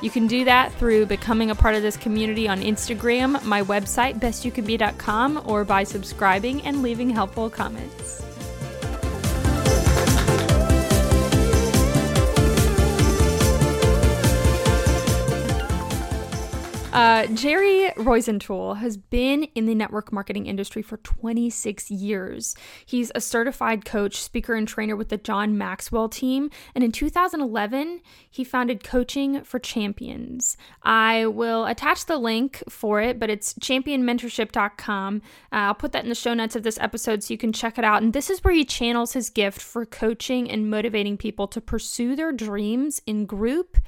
You can do that through becoming a part of this community on Instagram, my website, bestyoucanbe.com, or by subscribing and leaving helpful comments. Uh, Jerry Rosenthal has been in the network marketing industry for 26 years. He's a certified coach, speaker, and trainer with the John Maxwell team. And in 2011, he founded Coaching for Champions. I will attach the link for it, but it's championmentorship.com. Uh, I'll put that in the show notes of this episode so you can check it out. And this is where he channels his gift for coaching and motivating people to pursue their dreams in group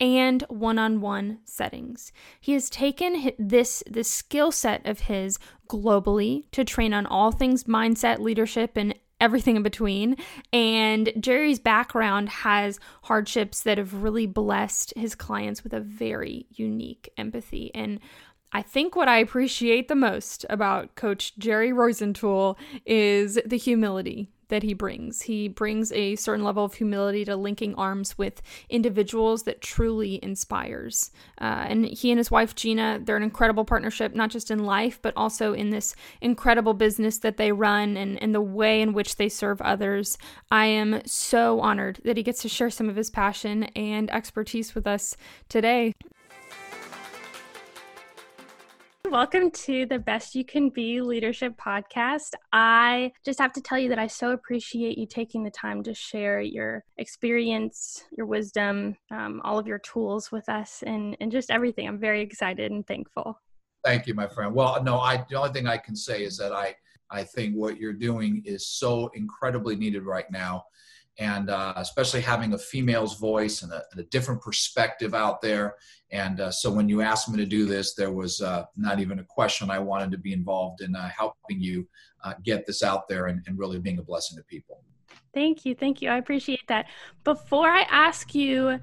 and one-on-one settings. He has taken this this skill set of his globally to train on all things mindset, leadership and everything in between. And Jerry's background has hardships that have really blessed his clients with a very unique empathy and I think what I appreciate the most about Coach Jerry Rosenthal is the humility that he brings. He brings a certain level of humility to linking arms with individuals that truly inspires. Uh, and he and his wife Gina, they're an incredible partnership, not just in life, but also in this incredible business that they run and, and the way in which they serve others. I am so honored that he gets to share some of his passion and expertise with us today. Welcome to the Best You Can Be Leadership Podcast. I just have to tell you that I so appreciate you taking the time to share your experience, your wisdom, um, all of your tools with us, and, and just everything. I'm very excited and thankful. Thank you, my friend. Well, no, I the only thing I can say is that I I think what you're doing is so incredibly needed right now and uh, especially having a female's voice and a, and a different perspective out there. And uh, so when you asked me to do this, there was uh, not even a question. I wanted to be involved in uh, helping you uh, get this out there and, and really being a blessing to people. Thank you. Thank you. I appreciate that. Before I ask you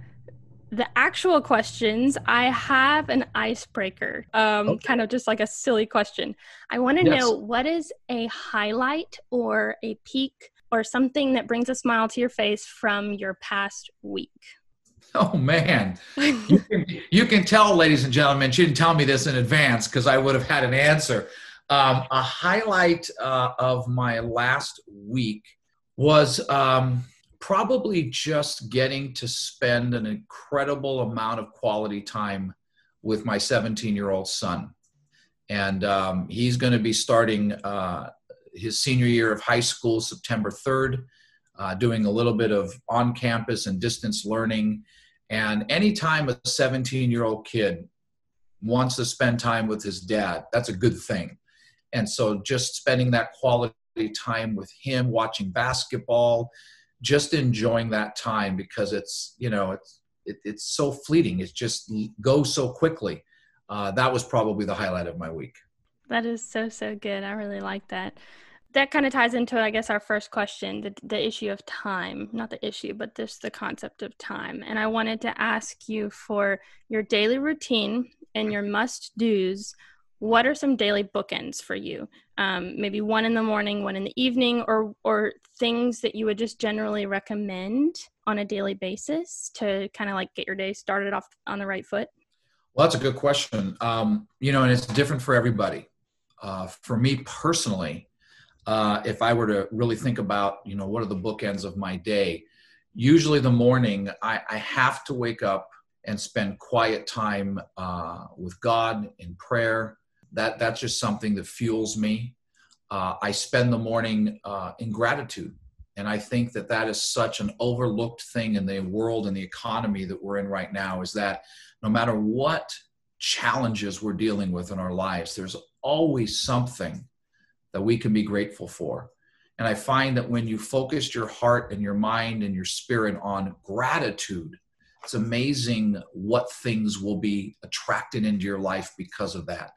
the actual questions, I have an icebreaker, um, okay. kind of just like a silly question. I want to yes. know what is a highlight or a peak or something that brings a smile to your face from your past week? Oh man, you, can, you, can, tell, ladies and gentlemen, she didn't tell me this in advance because I would have had an answer. Um, a highlight uh, of my last week was um, probably just getting to spend an incredible amount of quality time with my 17 year old son. And um, he's going to be starting uh, his senior year of high school, September 3rd, uh, doing a little bit of on campus and distance learning. And anytime a 17 year old kid wants to spend time with his dad, that's a good thing. And so just spending that quality time with him, watching basketball, just enjoying that time because it's, you know, it's, it, it's so fleeting. It just goes so quickly. Uh, that was probably the highlight of my week. That is so, so good. I really like that that kind of ties into i guess our first question the, the issue of time not the issue but just the concept of time. And i wanted to ask you for your daily routine and your must do's what are some daily bookends for you? Um, maybe one in the morning one in the evening or or things that you would just generally recommend on a daily basis to kind of like get your day started off on the right foot? Well that's a good question. Um, you know and it's different for everybody. Uh, for me personally uh, if I were to really think about, you know, what are the bookends of my day, usually the morning I, I have to wake up and spend quiet time uh, with God in prayer. That that's just something that fuels me. Uh, I spend the morning uh, in gratitude, and I think that that is such an overlooked thing in the world and the economy that we're in right now. Is that no matter what challenges we're dealing with in our lives, there's always something that we can be grateful for. And I find that when you focus your heart and your mind and your spirit on gratitude, it's amazing what things will be attracted into your life because of that.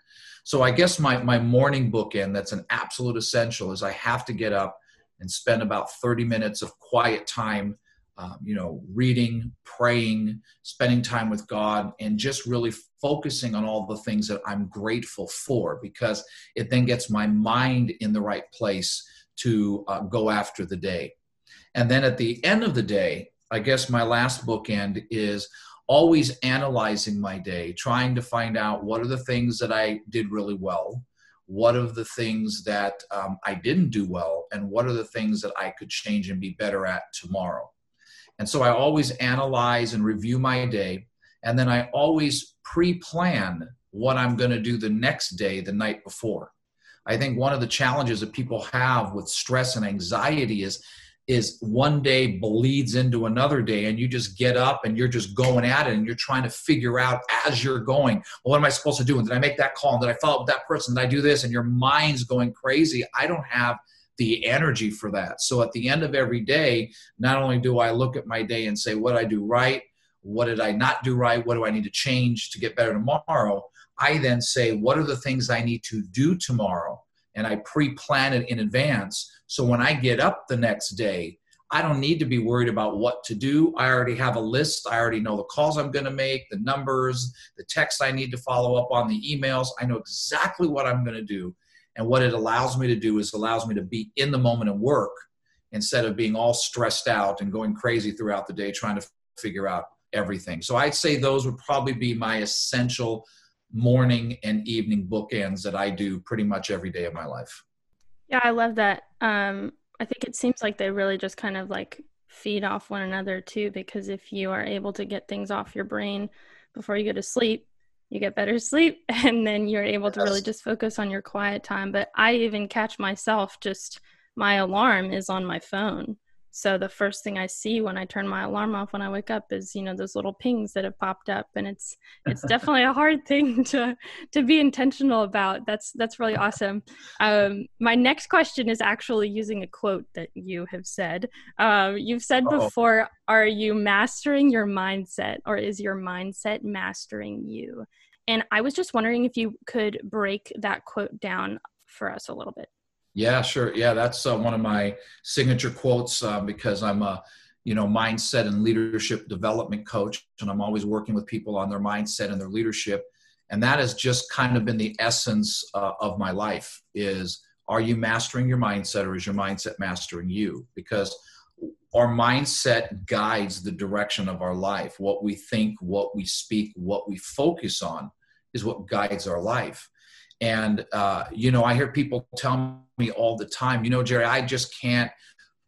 So I guess my, my morning bookend that's an absolute essential is I have to get up and spend about 30 minutes of quiet time, um, you know, reading, praying, spending time with God, and just really focusing on all the things that I'm grateful for because it then gets my mind in the right place to uh, go after the day. And then at the end of the day, I guess my last bookend is always analyzing my day, trying to find out what are the things that I did really well, what are the things that um, I didn't do well, and what are the things that I could change and be better at tomorrow. And so I always analyze and review my day, and then I always pre plan what I'm going to do the next day, the night before. I think one of the challenges that people have with stress and anxiety is is one day bleeds into another day and you just get up and you're just going at it and you're trying to figure out as you're going well, what am i supposed to do? And did i make that call? And did i follow up with that person? Did i do this? And your mind's going crazy. I don't have the energy for that so at the end of every day not only do i look at my day and say what did i do right what did i not do right what do i need to change to get better tomorrow i then say what are the things i need to do tomorrow and I pre plan it in advance. So when I get up the next day, I don't need to be worried about what to do. I already have a list. I already know the calls I'm going to make, the numbers, the text I need to follow up on, the emails. I know exactly what I'm going to do. And what it allows me to do is allows me to be in the moment and work instead of being all stressed out and going crazy throughout the day trying to figure out everything. So I'd say those would probably be my essential morning and evening bookends that I do pretty much every day of my life. Yeah, I love that. Um, I think it seems like they really just kind of like feed off one another too, because if you are able to get things off your brain before you go to sleep, you get better sleep and then you're able to really just focus on your quiet time. But I even catch myself just my alarm is on my phone. So the first thing I see when I turn my alarm off when I wake up is, you know, those little pings that have popped up and it's it's definitely a hard thing to to be intentional about. That's that's really awesome. Um, my next question is actually using a quote that you have said. Um, you've said Uh-oh. before, are you mastering your mindset or is your mindset mastering you? And I was just wondering if you could break that quote down for us a little bit. Yeah, sure. Yeah, that's uh, one of my signature quotes uh, because I'm a you know mindset and leadership development coach, and I'm always working with people on their mindset and their leadership. And that has just kind of been the essence uh, of my life: is are you mastering your mindset, or is your mindset mastering you? Because our mindset guides the direction of our life. What we think, what we speak, what we focus on is what guides our life. And, uh, you know, I hear people tell me all the time, you know, Jerry, I just can't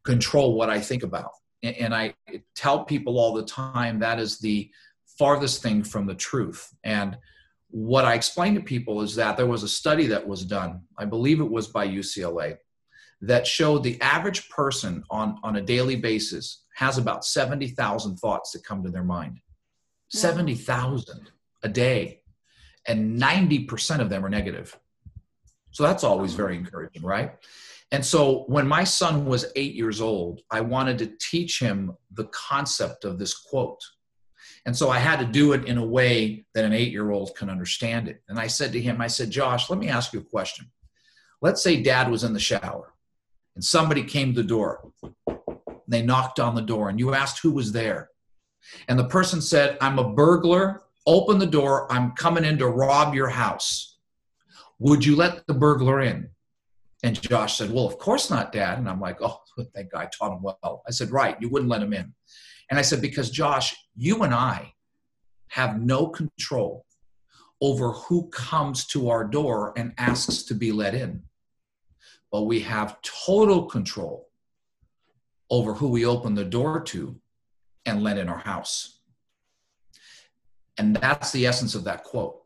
control what I think about. And, I tell people all the time that is the farthest thing from the truth. And what I explain to people is that there was a study that was done, I believe it was by UCLA, that showed the average person on, on a daily basis has about 70,000 thoughts that come to their mind. 70,000 a day and 90% of them are negative. So that's always very encouraging, right? And so when my son was eight years old, I wanted to teach him the concept of this quote. And so I had to do it in a way that an eight year old can understand it. And I said to him, I said, Josh, let me ask you a question. Let's say dad was in the shower and somebody came to the door. They knocked on the door and you asked who was there. And the person said, I'm a burglar open the door. I'm coming in to rob your house. Would you let the burglar in? And Josh said, Well, of course not, Dad. And I'm like, Oh, thank God I taught him well. I said, Right, you wouldn't let him in. And I said, Because Josh, you and I have no control over who comes to our door and asks to be let in. But we have total control over who we open the door to and let in our house. And that's the essence of that quote.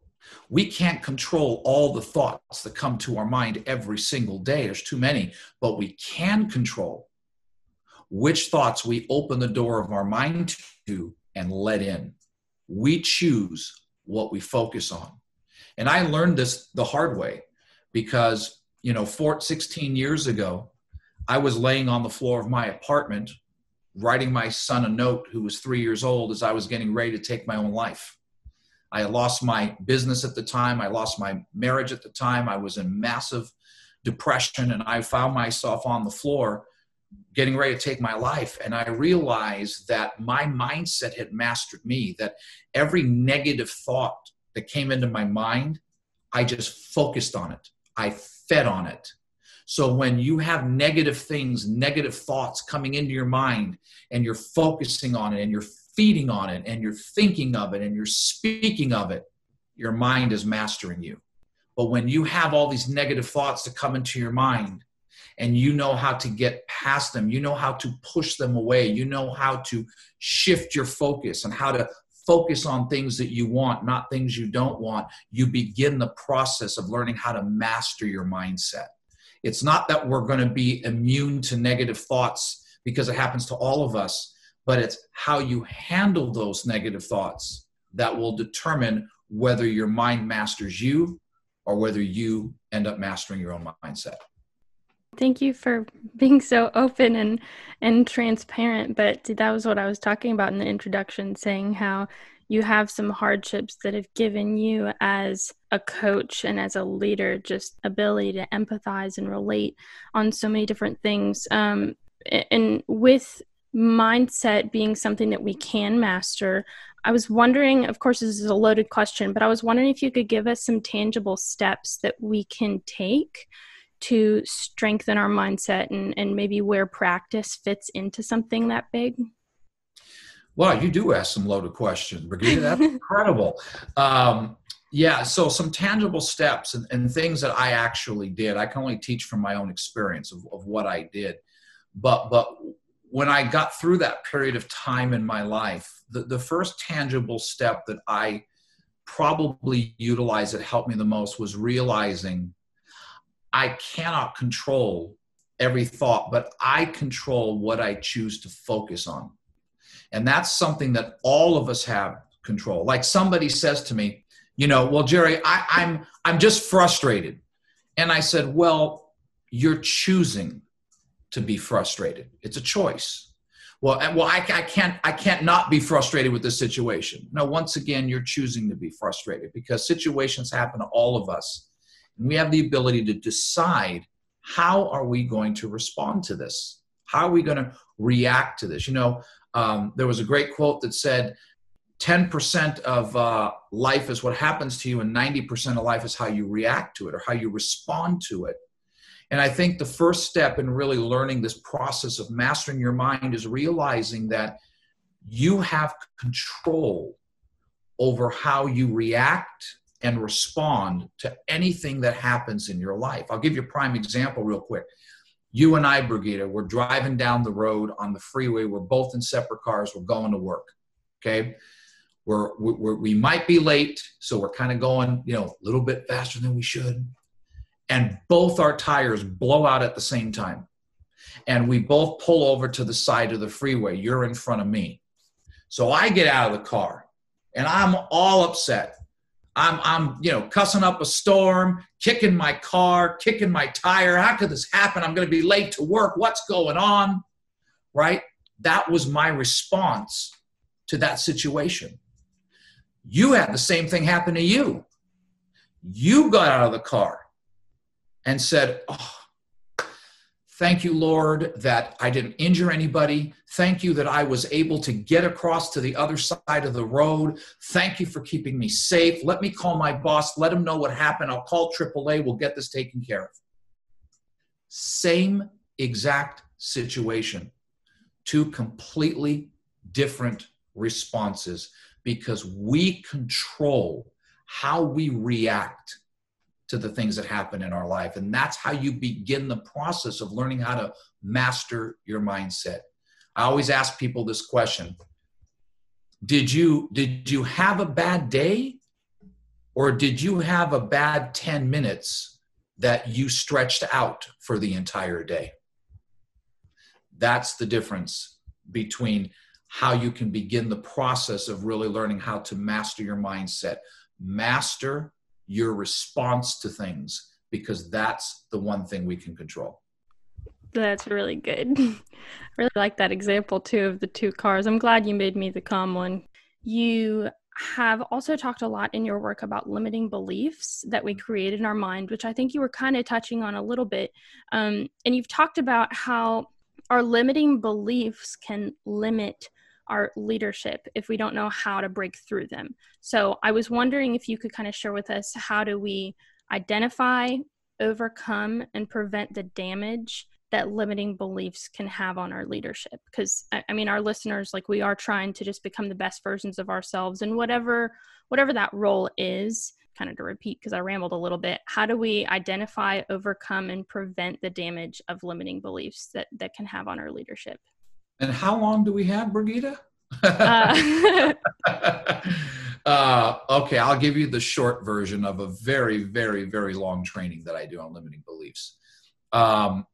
We can't control all the thoughts that come to our mind every single day. There's too many, but we can control which thoughts we open the door of our mind to and let in. We choose what we focus on. And I learned this the hard way because, you know, 16 years ago, I was laying on the floor of my apartment writing my son a note who was three years old as I was getting ready to take my own life. I lost my business at the time. I lost my marriage at the time. I was in massive depression and I found myself on the floor getting ready to take my life. And I realized that my mindset had mastered me, that every negative thought that came into my mind, I just focused on it. I fed on it. So when you have negative things, negative thoughts coming into your mind, and you're focusing on it, and you're feeding on it, and you're thinking of it, and you're speaking of it, your mind is mastering you. But when you have all these negative thoughts that come into your mind, and you know how to get past them, you know how to push them away, you know how to shift your focus and how to focus on things that you want, not things you don't want, you begin the process of learning how to master your mindset. It's not that we're going to be immune to negative thoughts because it happens to all of us, but it's how you handle those negative thoughts that will determine whether your mind masters you or whether you end up mastering your own mindset. Thank you for being so open and and transparent. But that was what I was talking about in the introduction, saying how you have some hardships that have given you as a coach and as a leader just ability to empathize and relate on so many different things. Um, and with mindset being something that we can master, I was wondering, of course, this is a loaded question, but I was wondering if you could give us some tangible steps that we can take to strengthen our mindset and, and maybe where practice fits into something that big? Well, you do ask some loaded questions, Brigida. That's incredible. Um, yeah, so some tangible steps and, and, things that I actually did. I can only teach from my own experience of, of what I did. But but when I got through that period of time in my life, the, the first tangible step that I probably utilized that helped me the most was realizing I cannot control every thought, but I control what I choose to focus on. And that's something that all of us have control. Like somebody says to me, you know, well, Jerry, I, I'm I'm just frustrated. And I said, well, you're choosing to be frustrated. It's a choice. Well, well, I, I can't I can't not be frustrated with this situation. No, once again, you're choosing to be frustrated because situations happen to all of us and we have the ability to decide how are we going to respond to this? How are we going to react to this? You know, um, there was a great quote that said, 10% of uh, life is what happens to you, and 90% of life is how you react to it or how you respond to it. And I think the first step in really learning this process of mastering your mind is realizing that you have control over how you react and respond to anything that happens in your life. I'll give you a prime example real quick. You and I, Brigida, we're driving down the road on the freeway. We're both in separate cars. We're going to work. Okay. We're, we're we might be late, so we're kind of going, you know, a little bit faster than we should. And both our tires blow out at the same time. And we both pull over to the side of the freeway. You're in front of me. So I get out of the car and I'm all upset I'm, I'm, you know, cussing up a storm, kicking my car, kicking my tire. How could this happen? I'm going to be late to work. What's going on? Right? That was my response to that situation. You had the same thing happen to you. You got out of the car and said, Oh, Thank you, Lord, that I didn't injure anybody. Thank you that I was able to get across to the other side of the road. Thank you for keeping me safe. Let me call my boss. Let him know what happened. I'll call AAA. We'll get this taken care of. Same exact situation. Two completely different responses because we control how we react to the things that happen in our life. And that's how you begin the process of learning how to master your mindset. I always ask people this question. Did you did you have a bad day or did you have a bad 10 minutes that you stretched out for the entire day? That's the difference between how you can begin the process of really learning how to master your mindset. Master your response to things because that's the one thing we can control. That's really good. I really like that example too of the two cars. I'm glad you made me the calm one. You have also talked a lot in your work about limiting beliefs that we create in our mind, which I think you were kind of touching on a little bit. Um, and you've talked about how our limiting beliefs can limit our leadership if we don't know how to break through them. So I was wondering if you could kind of share with us how do we identify, overcome, and prevent the damage that limiting beliefs can have on our leadership because I, mean our listeners like we are trying to just become the best versions of ourselves and whatever whatever that role is kind of to repeat because i rambled a little bit how do we identify overcome and prevent the damage of limiting beliefs that that can have on our leadership and how long do we have Brigida? uh, uh, okay, I'll give you the short version of a very, very, very long training that I do on limiting beliefs. Um,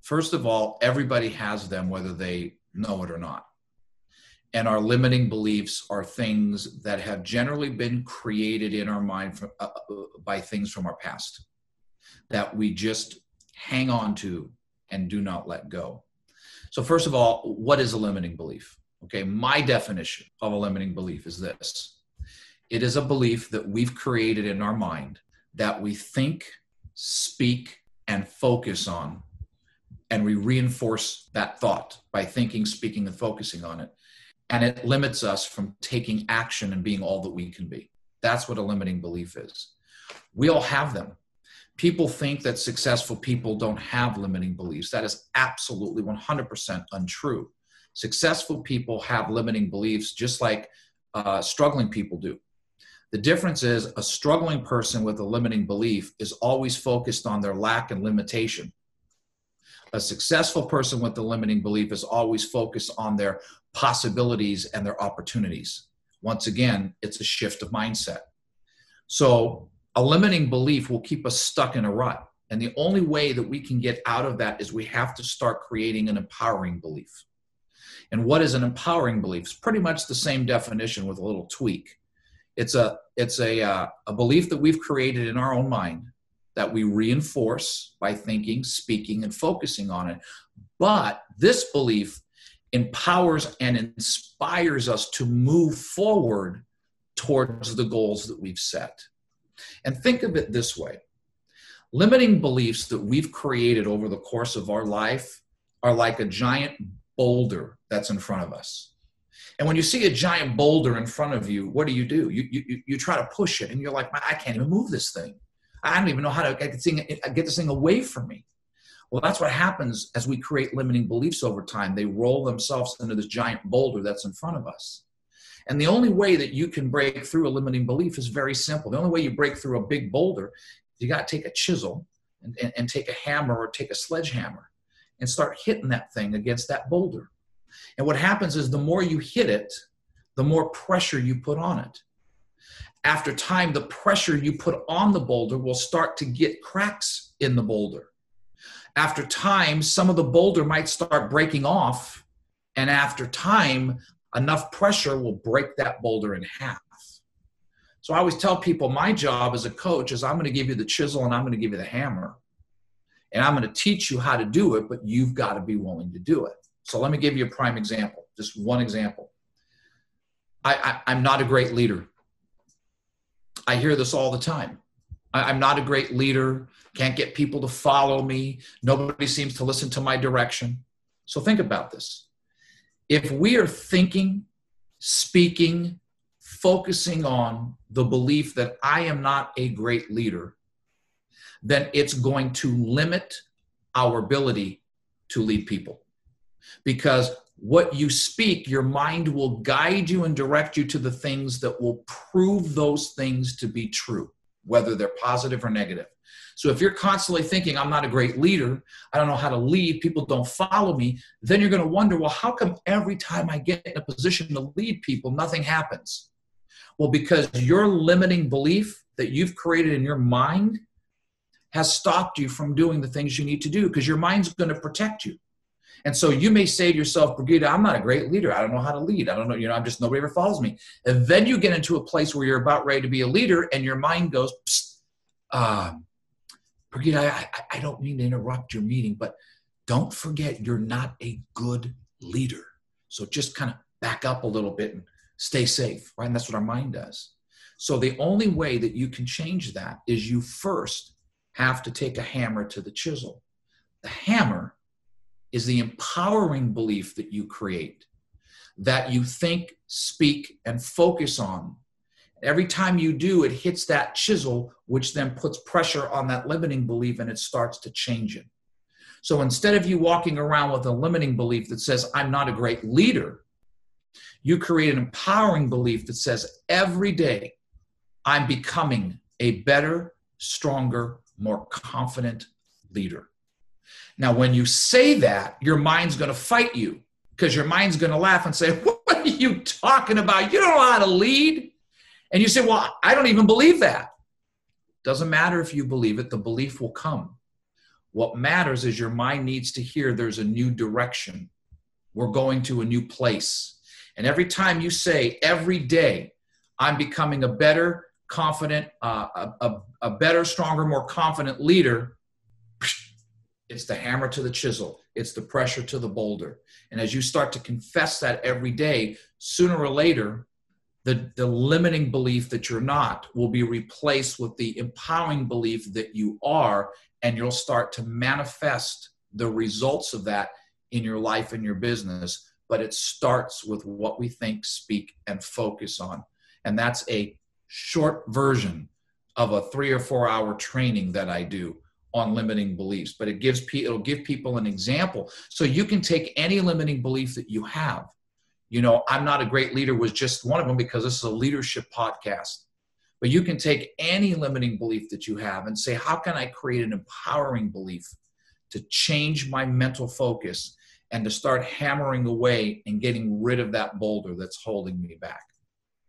first of all, everybody has them whether they know it or not. And our limiting beliefs are things that have generally been created in our mind from, uh, uh, by things from our past that we just hang on to and do not let go. So, first of all, what is a limiting belief? Okay, my definition of a limiting belief is this it is a belief that we've created in our mind that we think, speak, and focus on and we reinforce that thought by thinking, speaking, and focusing on it. And it limits us from taking action and being all that we can be. That's what a limiting belief is. We all have them. People think that successful people don't have limiting beliefs. That is absolutely 100% untrue. Successful people have limiting beliefs just like uh, struggling people do. The difference is a struggling person with a limiting belief is always focused on their lack and limitation a successful person with the limiting belief is always focused on their possibilities and their opportunities. Once again, it's a shift of mindset. So, a limiting belief will keep us stuck in a rut. And the only way that we can get out of that is we have to start creating an empowering belief. And what is an empowering belief? It's pretty much the same definition with a little tweak. It's a it's a uh, a belief that we've created in our own mind that we reinforce by thinking, speaking, and focusing on it. But this belief empowers and inspires us to move forward towards the goals that we've set. And think of it this way limiting beliefs that we've created over the course of our life are like a giant boulder that's in front of us. And when you see a giant boulder in front of you, what do you do? You, you, you try to push it, and you're like, I can't even move this thing. I don't even know how to get this thing, get this thing away from me. Well, that's what happens as we create limiting beliefs over time. They roll themselves into this giant boulder that's in front of us. And the only way that you can break through a limiting belief is very simple. The only way you break through a big boulder, you got to take a chisel and, and, and take a hammer or take a sledgehammer and start hitting that thing against that boulder. And what happens is the more you hit it, the more pressure you put on it after time, the pressure you put on the boulder will start to get cracks in the boulder. After time, some of the boulder might start breaking off, and after time, enough pressure will break that boulder in half. So I always tell people my job as a coach is I'm going to give you the chisel and I'm going to give you the hammer. And I'm going to teach you how to do it, but you've got to be willing to do it. So let me give you a prime example, just one example. I, I, am not a great leader. I hear this all the time. I, am not a great leader, can't get people to follow me, nobody seems to listen to my direction. So think about this. If we are thinking, speaking, focusing on the belief that I am not a great leader, then it's going to limit our ability to lead people. Because what you speak, your mind will guide you and direct you to the things that will prove those things to be true, whether they're positive or negative. So if you're constantly thinking, I'm not a great leader, I don't know how to lead, people don't follow me, then you're going to wonder, well, how come every time I get in a position to lead people, nothing happens? Well, because your limiting belief that you've created in your mind has stopped you from doing the things you need to do because your mind's going to protect you. And so you may say to yourself, Brigida, I'm not a great leader. I don't know how to lead. I don't know, you know, I'm just nobody ever follows me. And then you get into a place where you're about ready to be a leader and your mind goes, uh, Brigida, I, I don't mean to interrupt your meeting, but don't forget you're not a good leader. So just kind of back up a little bit and stay safe, right? And that's what our mind does. So the only way that you can change that is you first have to take a hammer to the chisel. The hammer is the empowering belief that you create, that you think, speak, and focus on. Every time you do, it hits that chisel, which then puts pressure on that limiting belief and it starts to change it. So instead of you walking around with a limiting belief that says, I'm not a great leader, you create an empowering belief that says, every day I'm becoming a better, stronger, more confident leader. Now, when you say that, your mind's going to fight you because your mind's going to laugh and say, What are you talking about? You don't know how to lead. And you say, Well, I don't even believe that. Doesn't matter if you believe it, the belief will come. What matters is your mind needs to hear there's a new direction. We're going to a new place. And every time you say, every day, I'm becoming a better, confident, uh, a, a, a better, stronger, more confident leader, it's the hammer to the chisel, it's the pressure to the boulder. And as you start to confess that every day, sooner or later, the, the limiting belief that you're not will be replaced with the empowering belief that you are and you'll start to manifest the results of that in your life and your business. But it starts with what we think, speak, and focus on. And that's a short version of a three or four hour training that I do on limiting beliefs. But it gives it'll give people an example. So you can take any limiting belief that you have. You know, I'm not a great leader was just one of them because this is a leadership podcast. But you can take any limiting belief that you have and say, how can I create an empowering belief to change my mental focus and to start hammering away and getting rid of that boulder that's holding me back?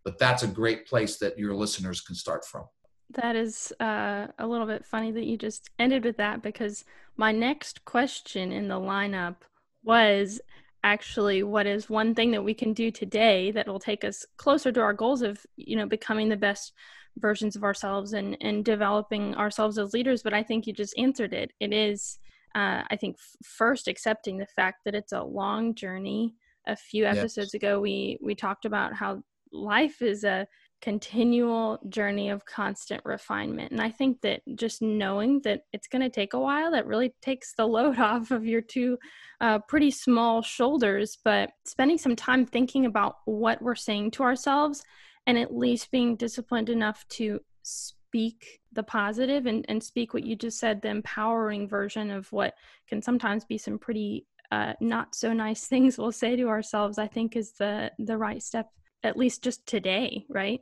But that's a great place that your listeners can start from. That is uh, a little bit funny that you just ended with that because my next question in the lineup was actually what is one thing that we can do today that will take us closer to our goals of you know becoming the best versions of ourselves and and developing ourselves as leaders. But i think you just answered it. It is uh, i think f- first accepting the fact that it's a long journey. A few episodes yes. ago we we talked about how life is a continual journey of constant refinement. And i think that just knowing that it's going to take a while that really takes the load off of your two uh, pretty small shoulders but spending some time thinking about what we're saying to ourselves and at least being disciplined enough to speak the positive and, and speak what you just said the empowering version of what can sometimes be some pretty uh, not so nice things we'll say to ourselves i think is the the right step at least just today right?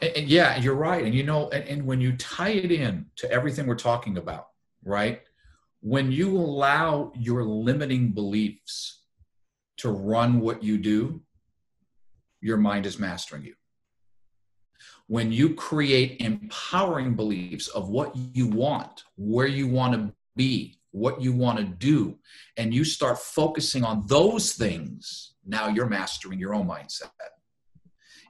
And, and yeah you're right. And you know and, and when you tie it in to everything we're talking about right? When you allow your limiting beliefs to run what you do your mind is mastering you. When you create empowering beliefs of what you want, where you want to be, what you want to do, and you start focusing on those things, now you're mastering your own mindset.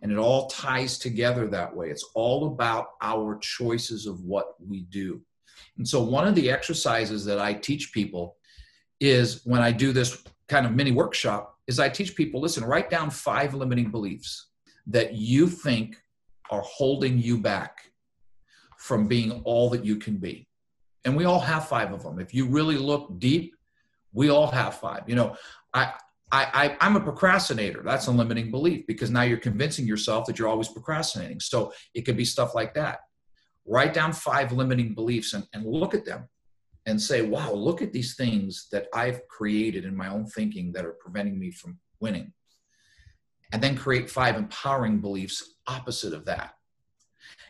And it all ties together that way. It's all about our choices of what we do. And so, one of the exercises that I teach people is when I do this kind of mini workshop, is I teach people listen, write down five limiting beliefs that you think are holding you back from being all that you can be. And we all have five of them. If you really look deep, we all have five. You know, I, I, I, am a procrastinator. That's a limiting belief because now you're convincing yourself that you're always procrastinating. So it could be stuff like that. Write down five limiting beliefs and, and look at them and say, wow, look at these things that I've created in my own thinking that are preventing me from winning. And then create five empowering beliefs opposite of that.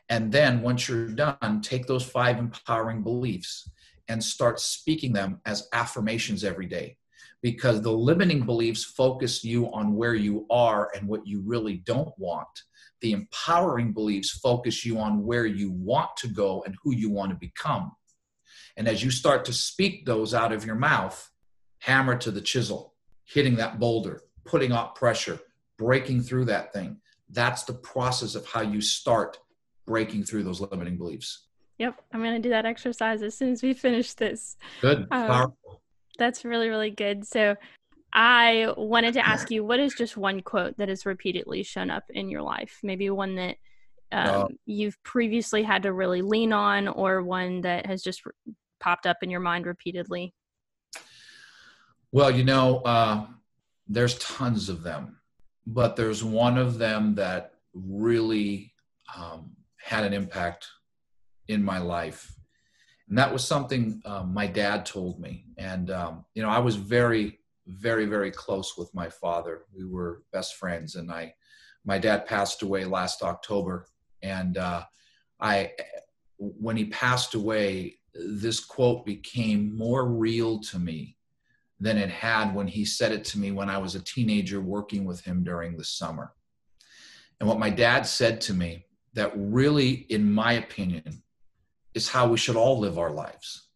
And then once you're done, take those five empowering beliefs and start speaking them as affirmations every day. Because the limiting beliefs focus you on where you are and what you really don't want. The empowering beliefs focus you on where you want to go and who you want to become. And as you start to speak those out of your mouth, hammer to the chisel, hitting that boulder, putting up pressure, breaking through that thing, that's the process of how you start breaking through those limiting beliefs. Yep, I'm going to do that exercise as soon as we finish this. Good. Um, that's really, really good. So, I wanted to ask you what is just one quote that has repeatedly shown up in your life? Maybe one that um, uh, you've previously had to really lean on, or one that has just re- popped up in your mind repeatedly? Well, you know, uh, there's tons of them, but there's one of them that really um, had an impact in my life. And that was something um, my dad told me. And, um, you know, I was very, very, very close with my father. We were best friends. And I, my dad passed away last October. And uh, I, when he passed away, this quote became more real to me than it had when he said it to me when I was a teenager working with him during the summer. And what my dad said to me that really, in my opinion, is how we should all live our lives.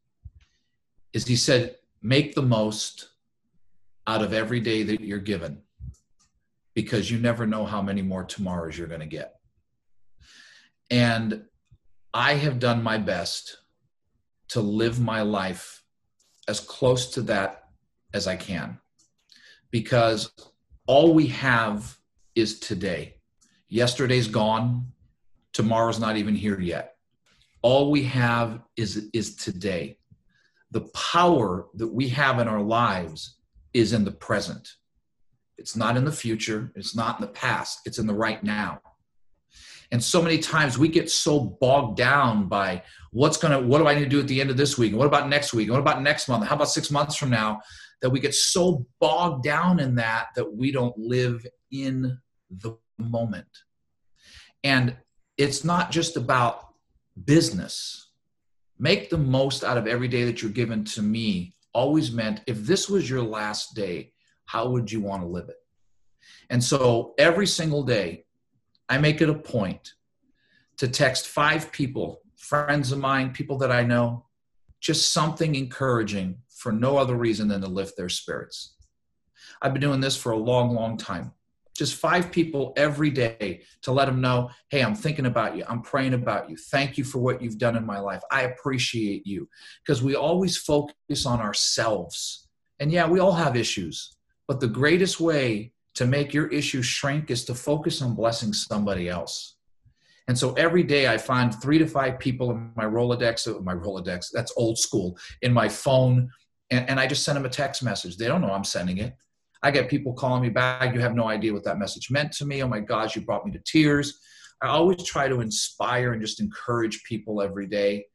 Is he said, make the most out of every day that you're given because you never know how many more tomorrows you're going to get. And I have done my best to live my life as close to that as I can because all we have is today. Yesterday's gone, tomorrow's not even here yet all we have is is today. The power that we have in our lives is in the present. It's not in the future. It's not in the past. It's in the right now. And so many times we get so bogged down by what's going to what do i need to do at the end of this week? What about next week? What about next month? How about six months from now? That we get so bogged down in that that we don't live in the moment. And it's not just about business, make the most out of every day that you're given to me, always meant if this was your last day, how would you want to live it? And so every single day, I make it a point to text five people, friends of mine, people that I know, just something encouraging for no other reason than to lift their spirits. I've been doing this for a long, long time just five people every day to let them know hey i'm thinking about you. I'm praying about you. Thank you for what you've done in my life. I appreciate you. Because we always focus on ourselves. And yeah we all have issues but the greatest way to make your issue shrink is to focus on blessing somebody else. And so every day I find three to five people in my Rolodex, uh, my Rolodex, that's old school, in my phone, and, and I just send them a text message. They don't know I'm sending it. I get people calling me back. You have no idea what that message meant to me. Oh my gosh, you brought me to tears. I always try to inspire and just encourage people every day.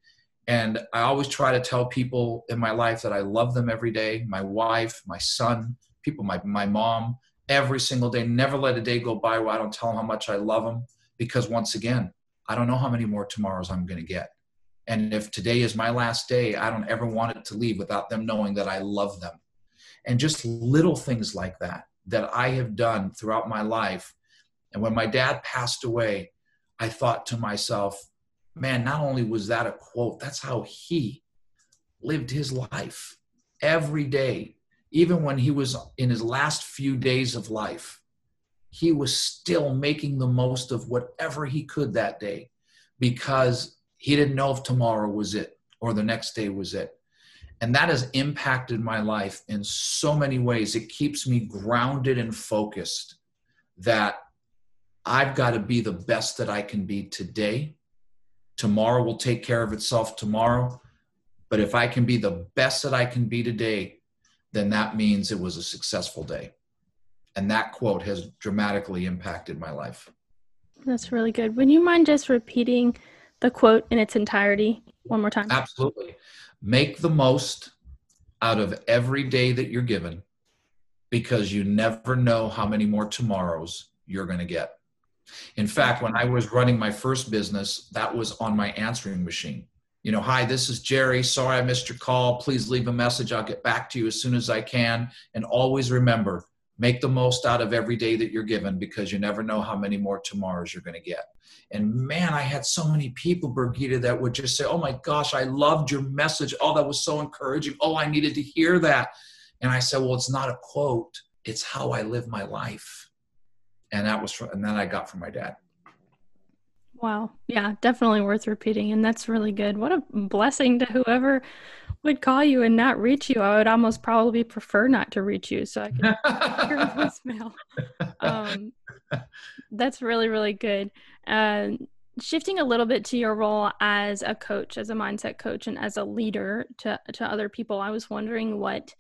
And I always try to tell people in my life that I love them every day my wife, my son, people, my, my mom, every single day. Never let a day go by where I don't tell them how much I love them because, once again, I don't know how many more tomorrows I'm going to get. And if today is my last day, I don't ever want it to leave without them knowing that I love them and just little things like that that I have done throughout my life. And when my dad passed away, I thought to myself, man, not only was that a quote, that's how he lived his life every day. Even when he was in his last few days of life, he was still making the most of whatever he could that day because he didn't know if tomorrow was it or the next day was it. And that has impacted my life in so many ways. It keeps me grounded and focused that I've got to be the best that I can be today. Tomorrow will take care of itself tomorrow. But if I can be the best that I can be today, then that means it was a successful day. And that quote has dramatically impacted my life. That's really good. Would you mind just repeating the quote in its entirety one more time? Absolutely. Make the most out of every day that you're given because you never know how many more tomorrows you're going to get. In fact, when I was running my first business, that was on my answering machine. You know, hi, this is Jerry. Sorry I missed your call. Please leave a message. I'll get back to you as soon as I can. And always remember, make the most out of every day that you're given because you never know how many more tomorrows you're going to get. And man, I had so many people, Brigida, that would just say, Oh my gosh, I loved your message. Oh, that was so encouraging. Oh, I needed to hear that. And I said, Well, it's not a quote, it's how I live my life. And that was from, and then I got from my dad. Wow. Yeah, definitely worth repeating. And that's really good. What a blessing to whoever would call you and not reach you. I would almost probably prefer not to reach you so I can hear voicemail. Um, that's really, really good. Uh, shifting a little bit to your role as a coach, as a mindset coach, and as a leader to, to other people, I was wondering what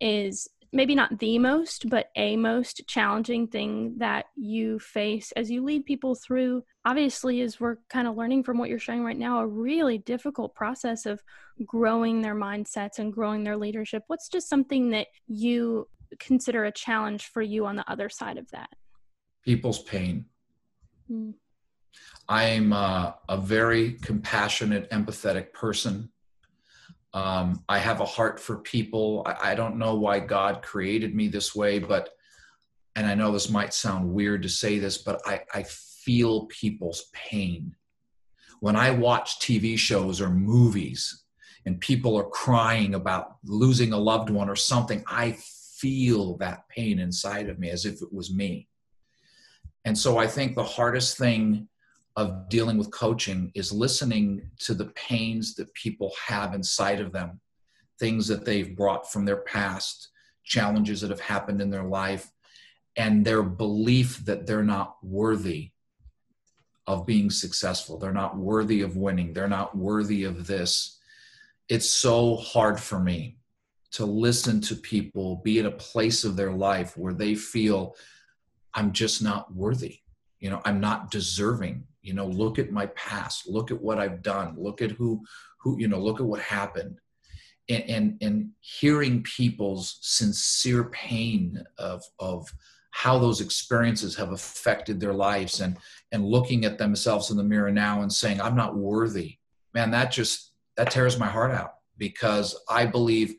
is maybe not the most, but a most challenging thing that you face as you lead people through, obviously, as we're kind of learning from what you're showing right now, a really difficult process of growing their mindsets and growing their leadership. What's just something that you consider a challenge for you on the other side of that? People's pain. Mm. I'm uh, a very compassionate, empathetic person. Um, I have a heart for people. I, I, don't know why God created me this way, but, and I know this might sound weird to say this, but I, I feel people's pain. When I watch TV shows or movies and people are crying about losing a loved one or something, I feel that pain inside of me as if it was me. And so I think the hardest thing of dealing with coaching is listening to the pains that people have inside of them, things that they've brought from their past, challenges that have happened in their life, and their belief that they're not worthy of being successful. They're not worthy of winning. They're not worthy of this. It's so hard for me to listen to people be in a place of their life where they feel I'm just not worthy. You know, I'm not deserving you know look at my past look at what i've done look at who who you know look at what happened. And and, and hearing people's sincere pain of of how those experiences have affected their lives and and looking at themselves in the mirror now and saying i'm not worthy. Man that just that tears my heart out because i believe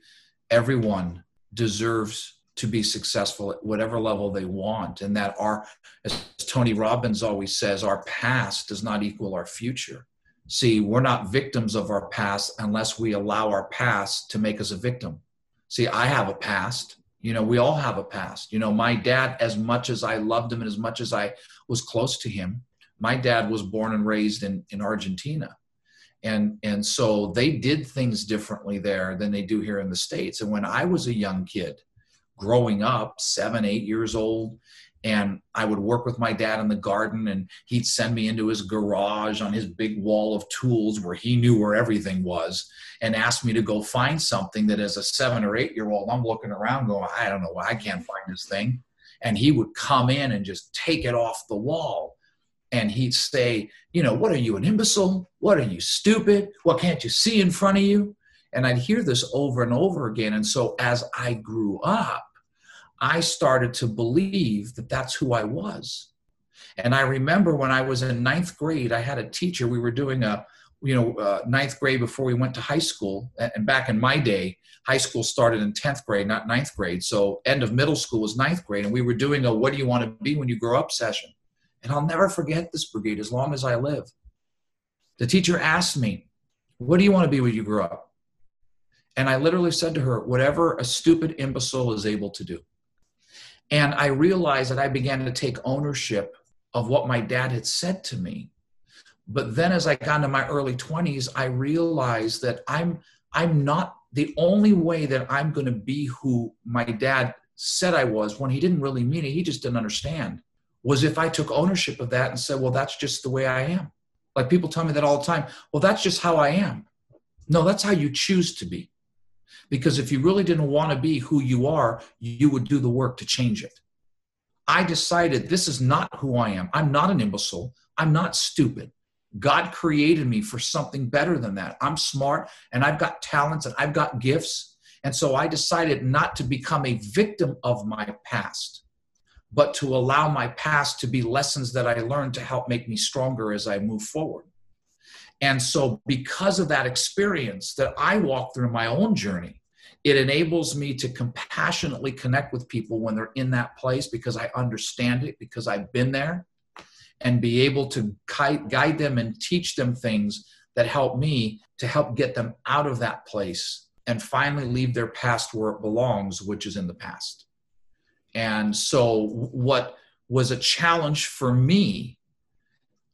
everyone deserves to be successful at whatever level they want and that our as tony robbins always says our past does not equal our future. See we're not victims of our past unless we allow our past to make us a victim. See i have a past. You know we all have a past. You know my dad as much as i loved him and as much as i was close to him my dad was born and raised in in argentina. And and so they did things differently there than they do here in the states. And when i was a young kid growing up, seven, eight years old. And I would work with my dad in the garden, and he'd send me into his garage on his big wall of tools where he knew where everything was and ask me to go find something that as a seven or eight year old, I'm looking around going, I don't know, I can't find this thing. And he would come in and just take it off the wall and he'd say, You know, what are you, an imbecile? What are you, stupid? What can't you see in front of you? And I'd hear this over and over again. And so as I grew up, I started to believe that that's who I was. And I remember when I was in ninth grade, I had a teacher. We were doing a, you know, uh, ninth grade before we went to high school. And back in my day, high school started in 10th grade, not ninth grade. So end of middle school was ninth grade. And we were doing a what do you want to be when you grow up session. And I'll never forget this Brigida as long as I live. The teacher asked me, What do you want to be when you grow up? And I literally said to her, Whatever a stupid imbecile is able to do. And I realized that I began to take ownership of what my dad had said to me. But then as I got into my early 20s, I realized that I'm I'm not the only way that I'm going to be who my dad said I was when he didn't really mean it, he just didn't understand. Was if I took ownership of that and said, "Well, that's just the way I am." Like people tell me that all the time. Well, that's just how I am. No, that's how you choose to be. Because if you really didn't want to be who you are, you would do the work to change it. I decided this is not who I am. I'm not an imbecile. I'm not stupid. God created me for something better than that. I'm smart and I've got talents and I've got gifts. And so I decided not to become a victim of my past, but to allow my past to be lessons that I learned to help make me stronger as I move forward. And so, because of that experience that I walked through my own journey, it enables me to compassionately connect with people when they're in that place because I understand it, because I've been there, and be able to guide them and teach them things that help me to help get them out of that place and finally leave their past where it belongs, which is in the past. And so, what was a challenge for me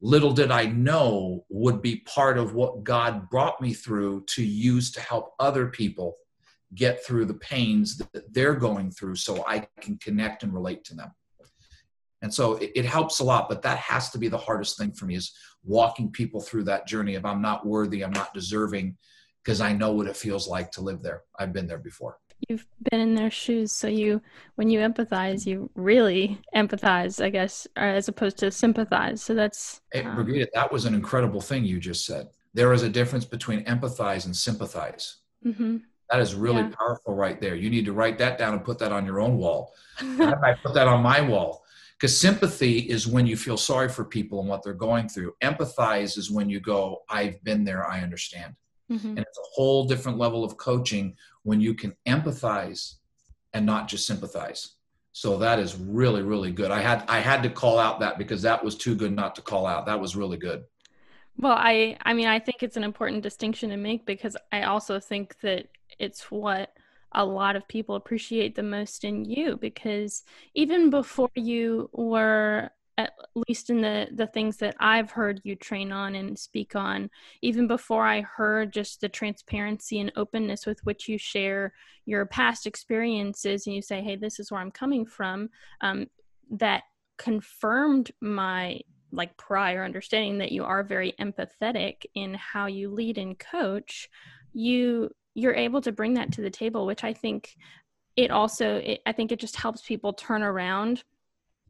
little did I know would be part of what God brought me through to use to help other people get through the pains that they're going through so I can connect and relate to them. And so it, it, helps a lot, but that has to be the hardest thing for me is walking people through that journey of I'm not worthy, I'm not deserving, because I know what it feels like to live there. I've been there before. You've been in their shoes, so you when you empathize, you really empathize, I guess, as opposed to sympathize. So that's hey, um, Brigida, that was an incredible thing you just said. There is a difference between empathize and sympathize. Mm-hmm. That is really yeah. powerful right there. You need to write that down and put that on your own wall. I put that on my wall. Because sympathy is when you feel sorry for people and what they're going through. Empathize is when you go, I've been there, I understand. Mm-hmm. And it's a whole different level of coaching when you can empathize and not just sympathize. So that is really, really good. I had I had to call out that because that was too good not to call out. That was really good. Well, I I mean I think it's an important distinction to make because I also think that it's what a lot of people appreciate the most in you because even before you were at least in the the things that I've heard you train on and speak on even before I heard just the transparency and openness with which you share your past experiences and you say hey this is where I'm coming from um, that confirmed my like prior understanding that you are very empathetic in how you lead and coach you you're able to bring that to the table which i think it also it, i think it just helps people turn around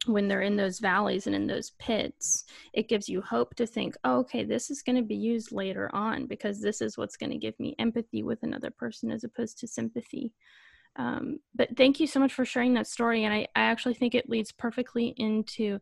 when they're in those valleys and in those pits it gives you hope to think oh, okay this is going to be used later on because this is what's going to give me empathy with another person as opposed to sympathy. Um, but thank you so much for sharing that story and I, I actually think it leads perfectly into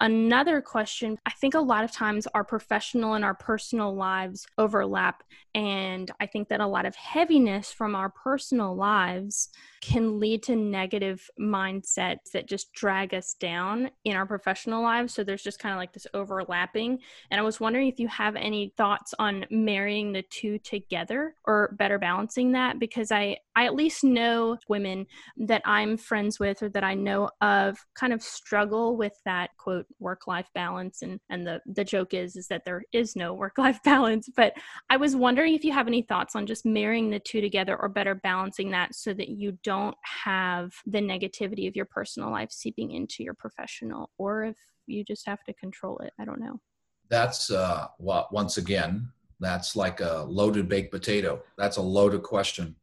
Another question I think a lot of times our professional and our personal lives overlap. And I think that a lot of heaviness from our personal lives can lead to negative mindsets that just drag us down in our professional lives. So there's just kind of like this overlapping. And I was wondering if you have any thoughts on marrying the two together or better balancing that because I, I at least know women that I'm friends with or that I know of kind of struggle with that quote work life balance and and the the joke is is that there is no work life balance. But I was wondering if you have any thoughts on just marrying the two together or better balancing that so that you don't have the negativity of your personal life seeping into your professional or if you just have to control it. I don't know. That's uh what once again that's like a loaded baked potato. That's a loaded question.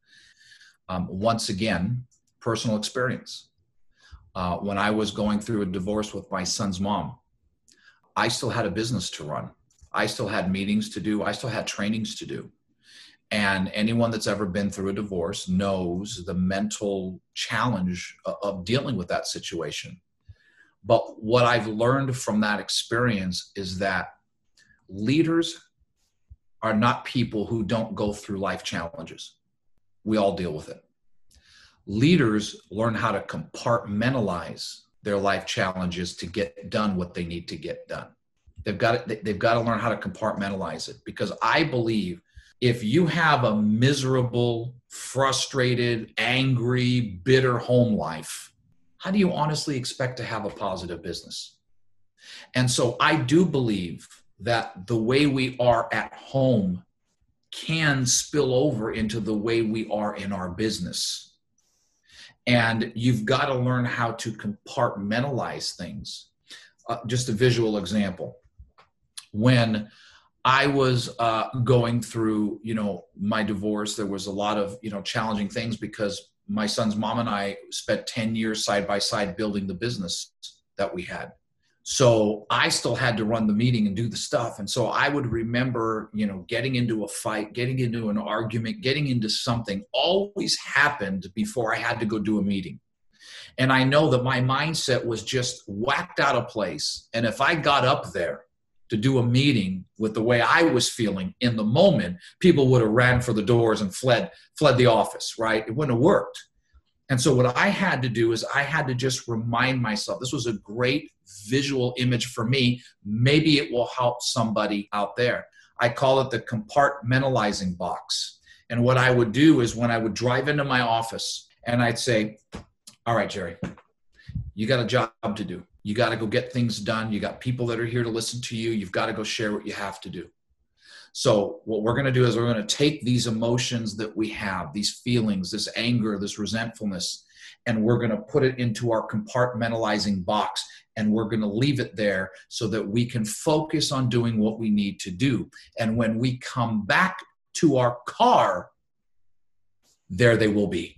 Um, once again, personal experience. Uh, when I was going through a divorce with my son's mom, I still had a business to run. I still had meetings to do. I still had trainings to do. And anyone that's ever been through a divorce knows the mental challenge of dealing with that situation. But what I've learned from that experience is that leaders are not people who don't go through life challenges we all deal with it. Leaders learn how to compartmentalize their life challenges to get done what they need to get done. They've got to, they've got to learn how to compartmentalize it because I believe if you have a miserable, frustrated, angry, bitter home life, how do you honestly expect to have a positive business? And so I do believe that the way we are at home can spill over into the way we are in our business. And you've got to learn how to compartmentalize things. Uh, just a visual example. When I was uh, going through, you know, my divorce, there was a lot of, you know, challenging things because my son's mom and I spent 10 years side by side building the business that we had so i still had to run the meeting and do the stuff. And so i would remember you know getting into a fight getting into an argument getting into something always happened before i had to go do a meeting. And i know that my mindset was just whacked out of place. And if i got up there to do a meeting with the way i was feeling in the moment people would have ran for the doors and fled fled the office right? It wouldn't have worked and so what I had to do is I had to just remind myself this was a great visual image for me. Maybe it will help somebody out there. I call it the compartmentalizing box. And what I would do is when I would drive into my office and I'd say, All right, Jerry, you got a job to do. You got to go get things done. You got people that are here to listen to you. You've got to go share what you have to do. So, what we're going to do is we're going to take these emotions that we have, these feelings, this anger, this resentfulness, and we're going to put it into our compartmentalizing box and we're going to leave it there so that we can focus on doing what we need to do. And when we come back to our car, there they will be.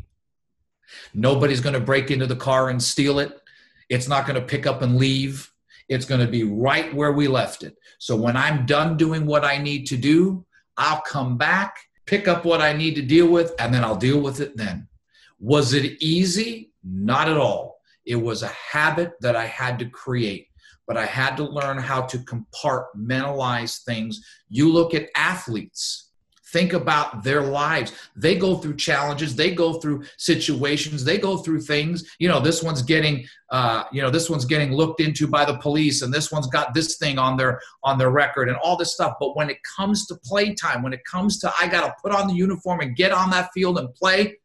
Nobody's going to break into the car and steal it. It's not going to pick up and leave. It's going to be right where we left it. So when I'm done doing what I need to do, I'll come back, pick up what I need to deal with, and then I'll deal with it then. Was it easy? Not at all. It was a habit that I had to create, but I had to learn how to compartmentalize things. You look at athletes, think about their lives. They go through challenges, they go through situations, they go through things. You know, this one's getting, uh, you know, this one's getting looked into by the police, and this one's got this thing on their on their record, and all this stuff. But when it comes to playtime, when it comes to I got to put on the uniform and get on that field and play,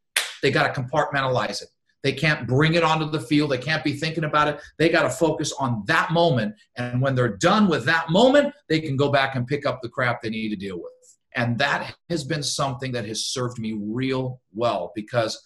they got to compartmentalize it. They can't bring it onto the field. They can't be thinking about it. They got to focus on that moment. And when they're done with that moment, they can go back and pick up the crap they need to deal with. And that has been something that has served me real well because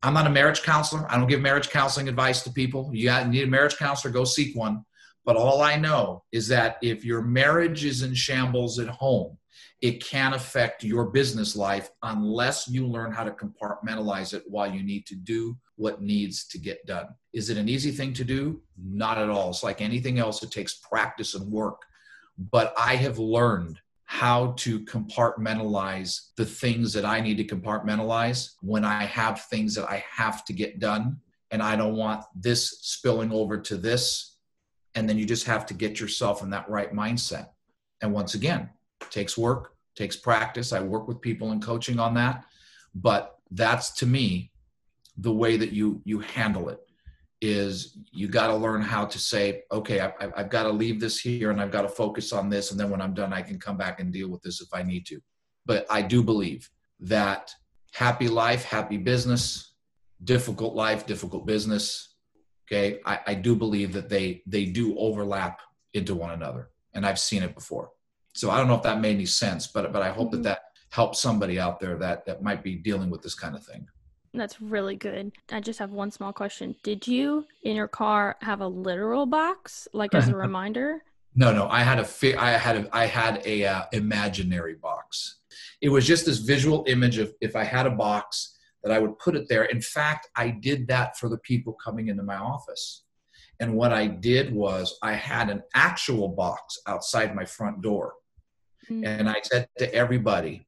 I'm not a marriage counselor. I don't give marriage counseling advice to people. You need a marriage counselor, go seek one. But all I know is that if your marriage is in shambles at home, it can affect your business life unless you learn how to compartmentalize it while you need to do what needs to get done. Is it an easy thing to do? Not at all. It's like anything else, it takes practice and work. But I have learned how to compartmentalize the things that I need to compartmentalize when I have things that I have to get done. And I don't want this spilling over to this. And then you just have to get yourself in that right mindset. And once again, takes work, takes practice. I work with people in coaching on that, but that's to me the way that you you handle it is you got to learn how to say okay I, i've got to leave this here and i've got to focus on this and then when i'm done i can come back and deal with this if i need to but i do believe that happy life happy business difficult life difficult business okay i, I do believe that they they do overlap into one another and i've seen it before so I don't know if that made any sense, but but I hope mm-hmm. that that helps somebody out there that that might be dealing with this kind of thing. That's really good. I just have one small question. Did you in your car have a literal box, like as a reminder? No, no. I had a fi- I had a I had a uh, imaginary box. It was just this visual image of if I had a box that I would put it there. In fact, I did that for the people coming into my office. And what I did was I had an actual box outside my front door Mm-hmm. And I said to everybody,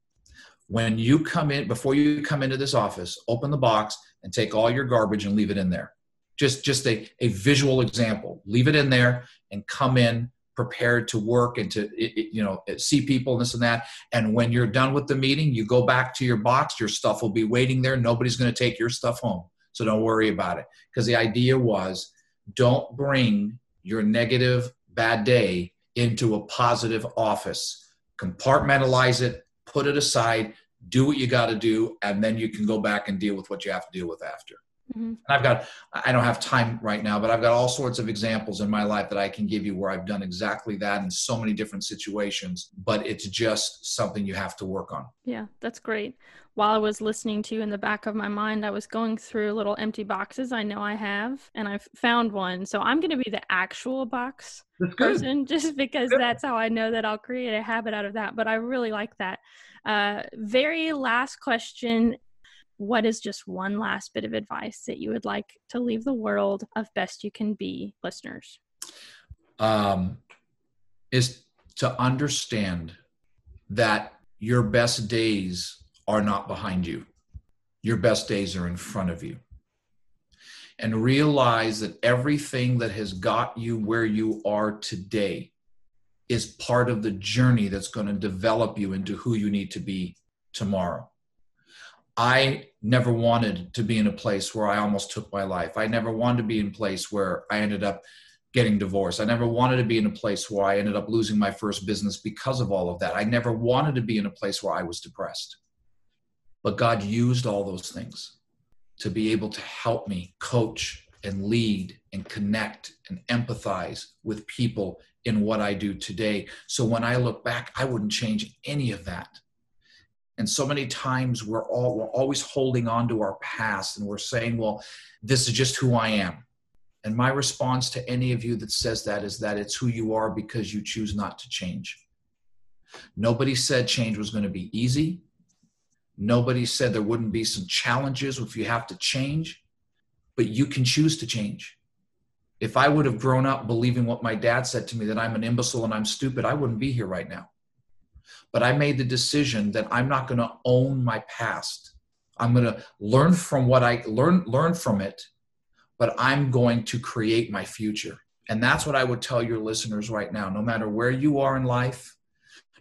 when you come in, before you come into this office, open the box and take all your garbage and leave it in there. Just, just a, a visual example. Leave it in there and come in prepared to work and to you know see people and this and that. And when you're done with the meeting you go back to your box. Your stuff will be waiting there. Nobody's going to take your stuff home. So don't worry about it. Because the idea was don't bring your negative bad day into a positive office. Compartmentalize it, put it aside, do what you got to do, and then you can go back and deal with what you have to deal with after. Mm-hmm. And I've got, I don't have time right now, but I've got all sorts of examples in my life that I can give you where I've done exactly that in so many different situations, but it's just something you have to work on. Yeah, that's great. While I was listening to you in the back of my mind, I was going through little empty boxes I know I have, and I've found one. So I'm going to be the actual box person just because good. that's how I know that I'll create a habit out of that. But I really like that. Uh, very last question what is just one last bit of advice that you would like to leave the world of best you can be listeners um, is to understand that your best days are not behind you your best days are in front of you and realize that everything that has got you where you are today is part of the journey that's going to develop you into who you need to be tomorrow I never wanted to be in a place where I almost took my life. I never wanted to be in a place where I ended up getting divorced. I never wanted to be in a place where I ended up losing my first business because of all of that. I never wanted to be in a place where I was depressed. But God used all those things to be able to help me coach and lead and connect and empathize with people in what I do today. So when I look back, I wouldn't change any of that. And so many times we're all we're always holding on to our past and we're saying, well, this is just who I am. And my response to any of you that says that is that it's who you are because you choose not to change. Nobody said change was going to be easy. Nobody said there wouldn't be some challenges if you have to change, but you can choose to change. If I would have grown up believing what my dad said to me that I'm an imbecile and I'm stupid, I wouldn't be here right now. But I made the decision that I'm not going to own my past. I'm going to learn from what I learn learn from it, but I'm going to create my future. And that's what I would tell your listeners right now. No matter where you are in life,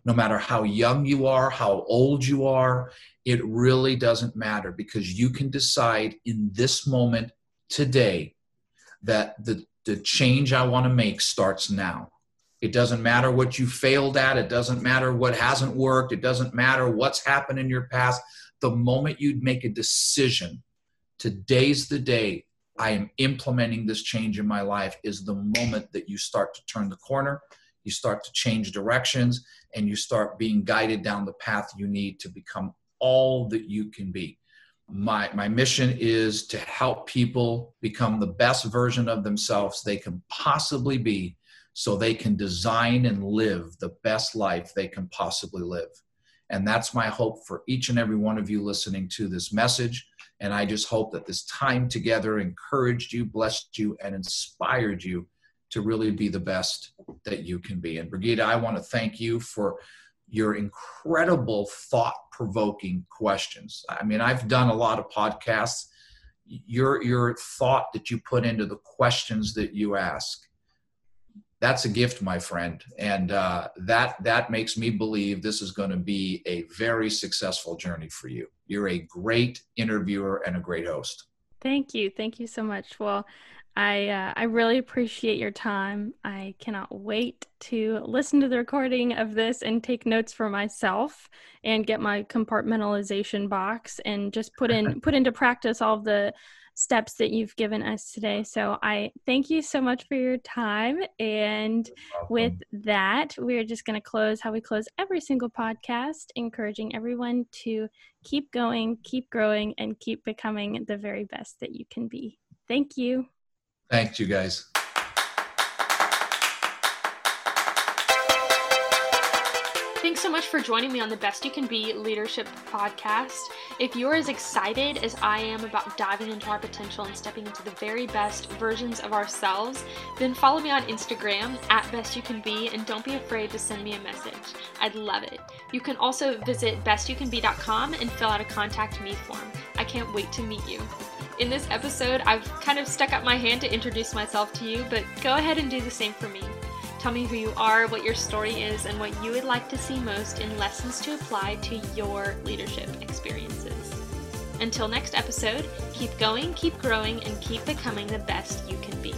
no matter how young you are, how old you are, it really doesn't matter because you can decide in this moment today that the, the change I want to make starts now. It doesn't matter what you failed at. It doesn't matter what hasn't worked. It doesn't matter what's happened in your past. The moment you'd make a decision, today's the day I am implementing this change in my life, is the moment that you start to turn the corner, you start to change directions, and you start being guided down the path you need to become all that you can be. My, my mission is to help people become the best version of themselves they can possibly be so they can design and live the best life they can possibly live. And that's my hope for each and every one of you listening to this message. And I just hope that this time together encouraged you, blessed you, and inspired you to really be the best that you can be. And Brigida, I want to thank you for your incredible thought provoking questions. I mean, I've done a lot of podcasts. Your, your thought that you put into the questions that you ask that's a gift, my friend, and uh, that that makes me believe this is going to be a very successful journey for you. You're a great interviewer and a great host. Thank you, thank you so much. Well, I uh, I really appreciate your time. I cannot wait to listen to the recording of this and take notes for myself and get my compartmentalization box and just put in put into practice all of the steps that you've given us today. So I thank you so much for your time. And with that, we're just going to close how we close every single podcast, encouraging everyone to keep going, keep growing, and keep becoming the very best that you can be. Thank you. Thanks, you guys. Thanks so much for joining me on the Best You Can Be Leadership Podcast. If you're as excited as I am about diving into our potential and stepping into the very best versions of ourselves, then follow me on Instagram at Best You Can Be and don't be afraid to send me a message. I'd love it. You can also visit bestyoucanbe.com and fill out a contact me form. I can't wait to meet you. In this episode, I've kind of stuck up my hand to introduce myself to you, but go ahead and do the same for me. Tell me who you are, what your story is, and what you would like to see most in lessons to apply to your leadership experiences. Until next episode, keep going, keep growing, and keep becoming the best you can be.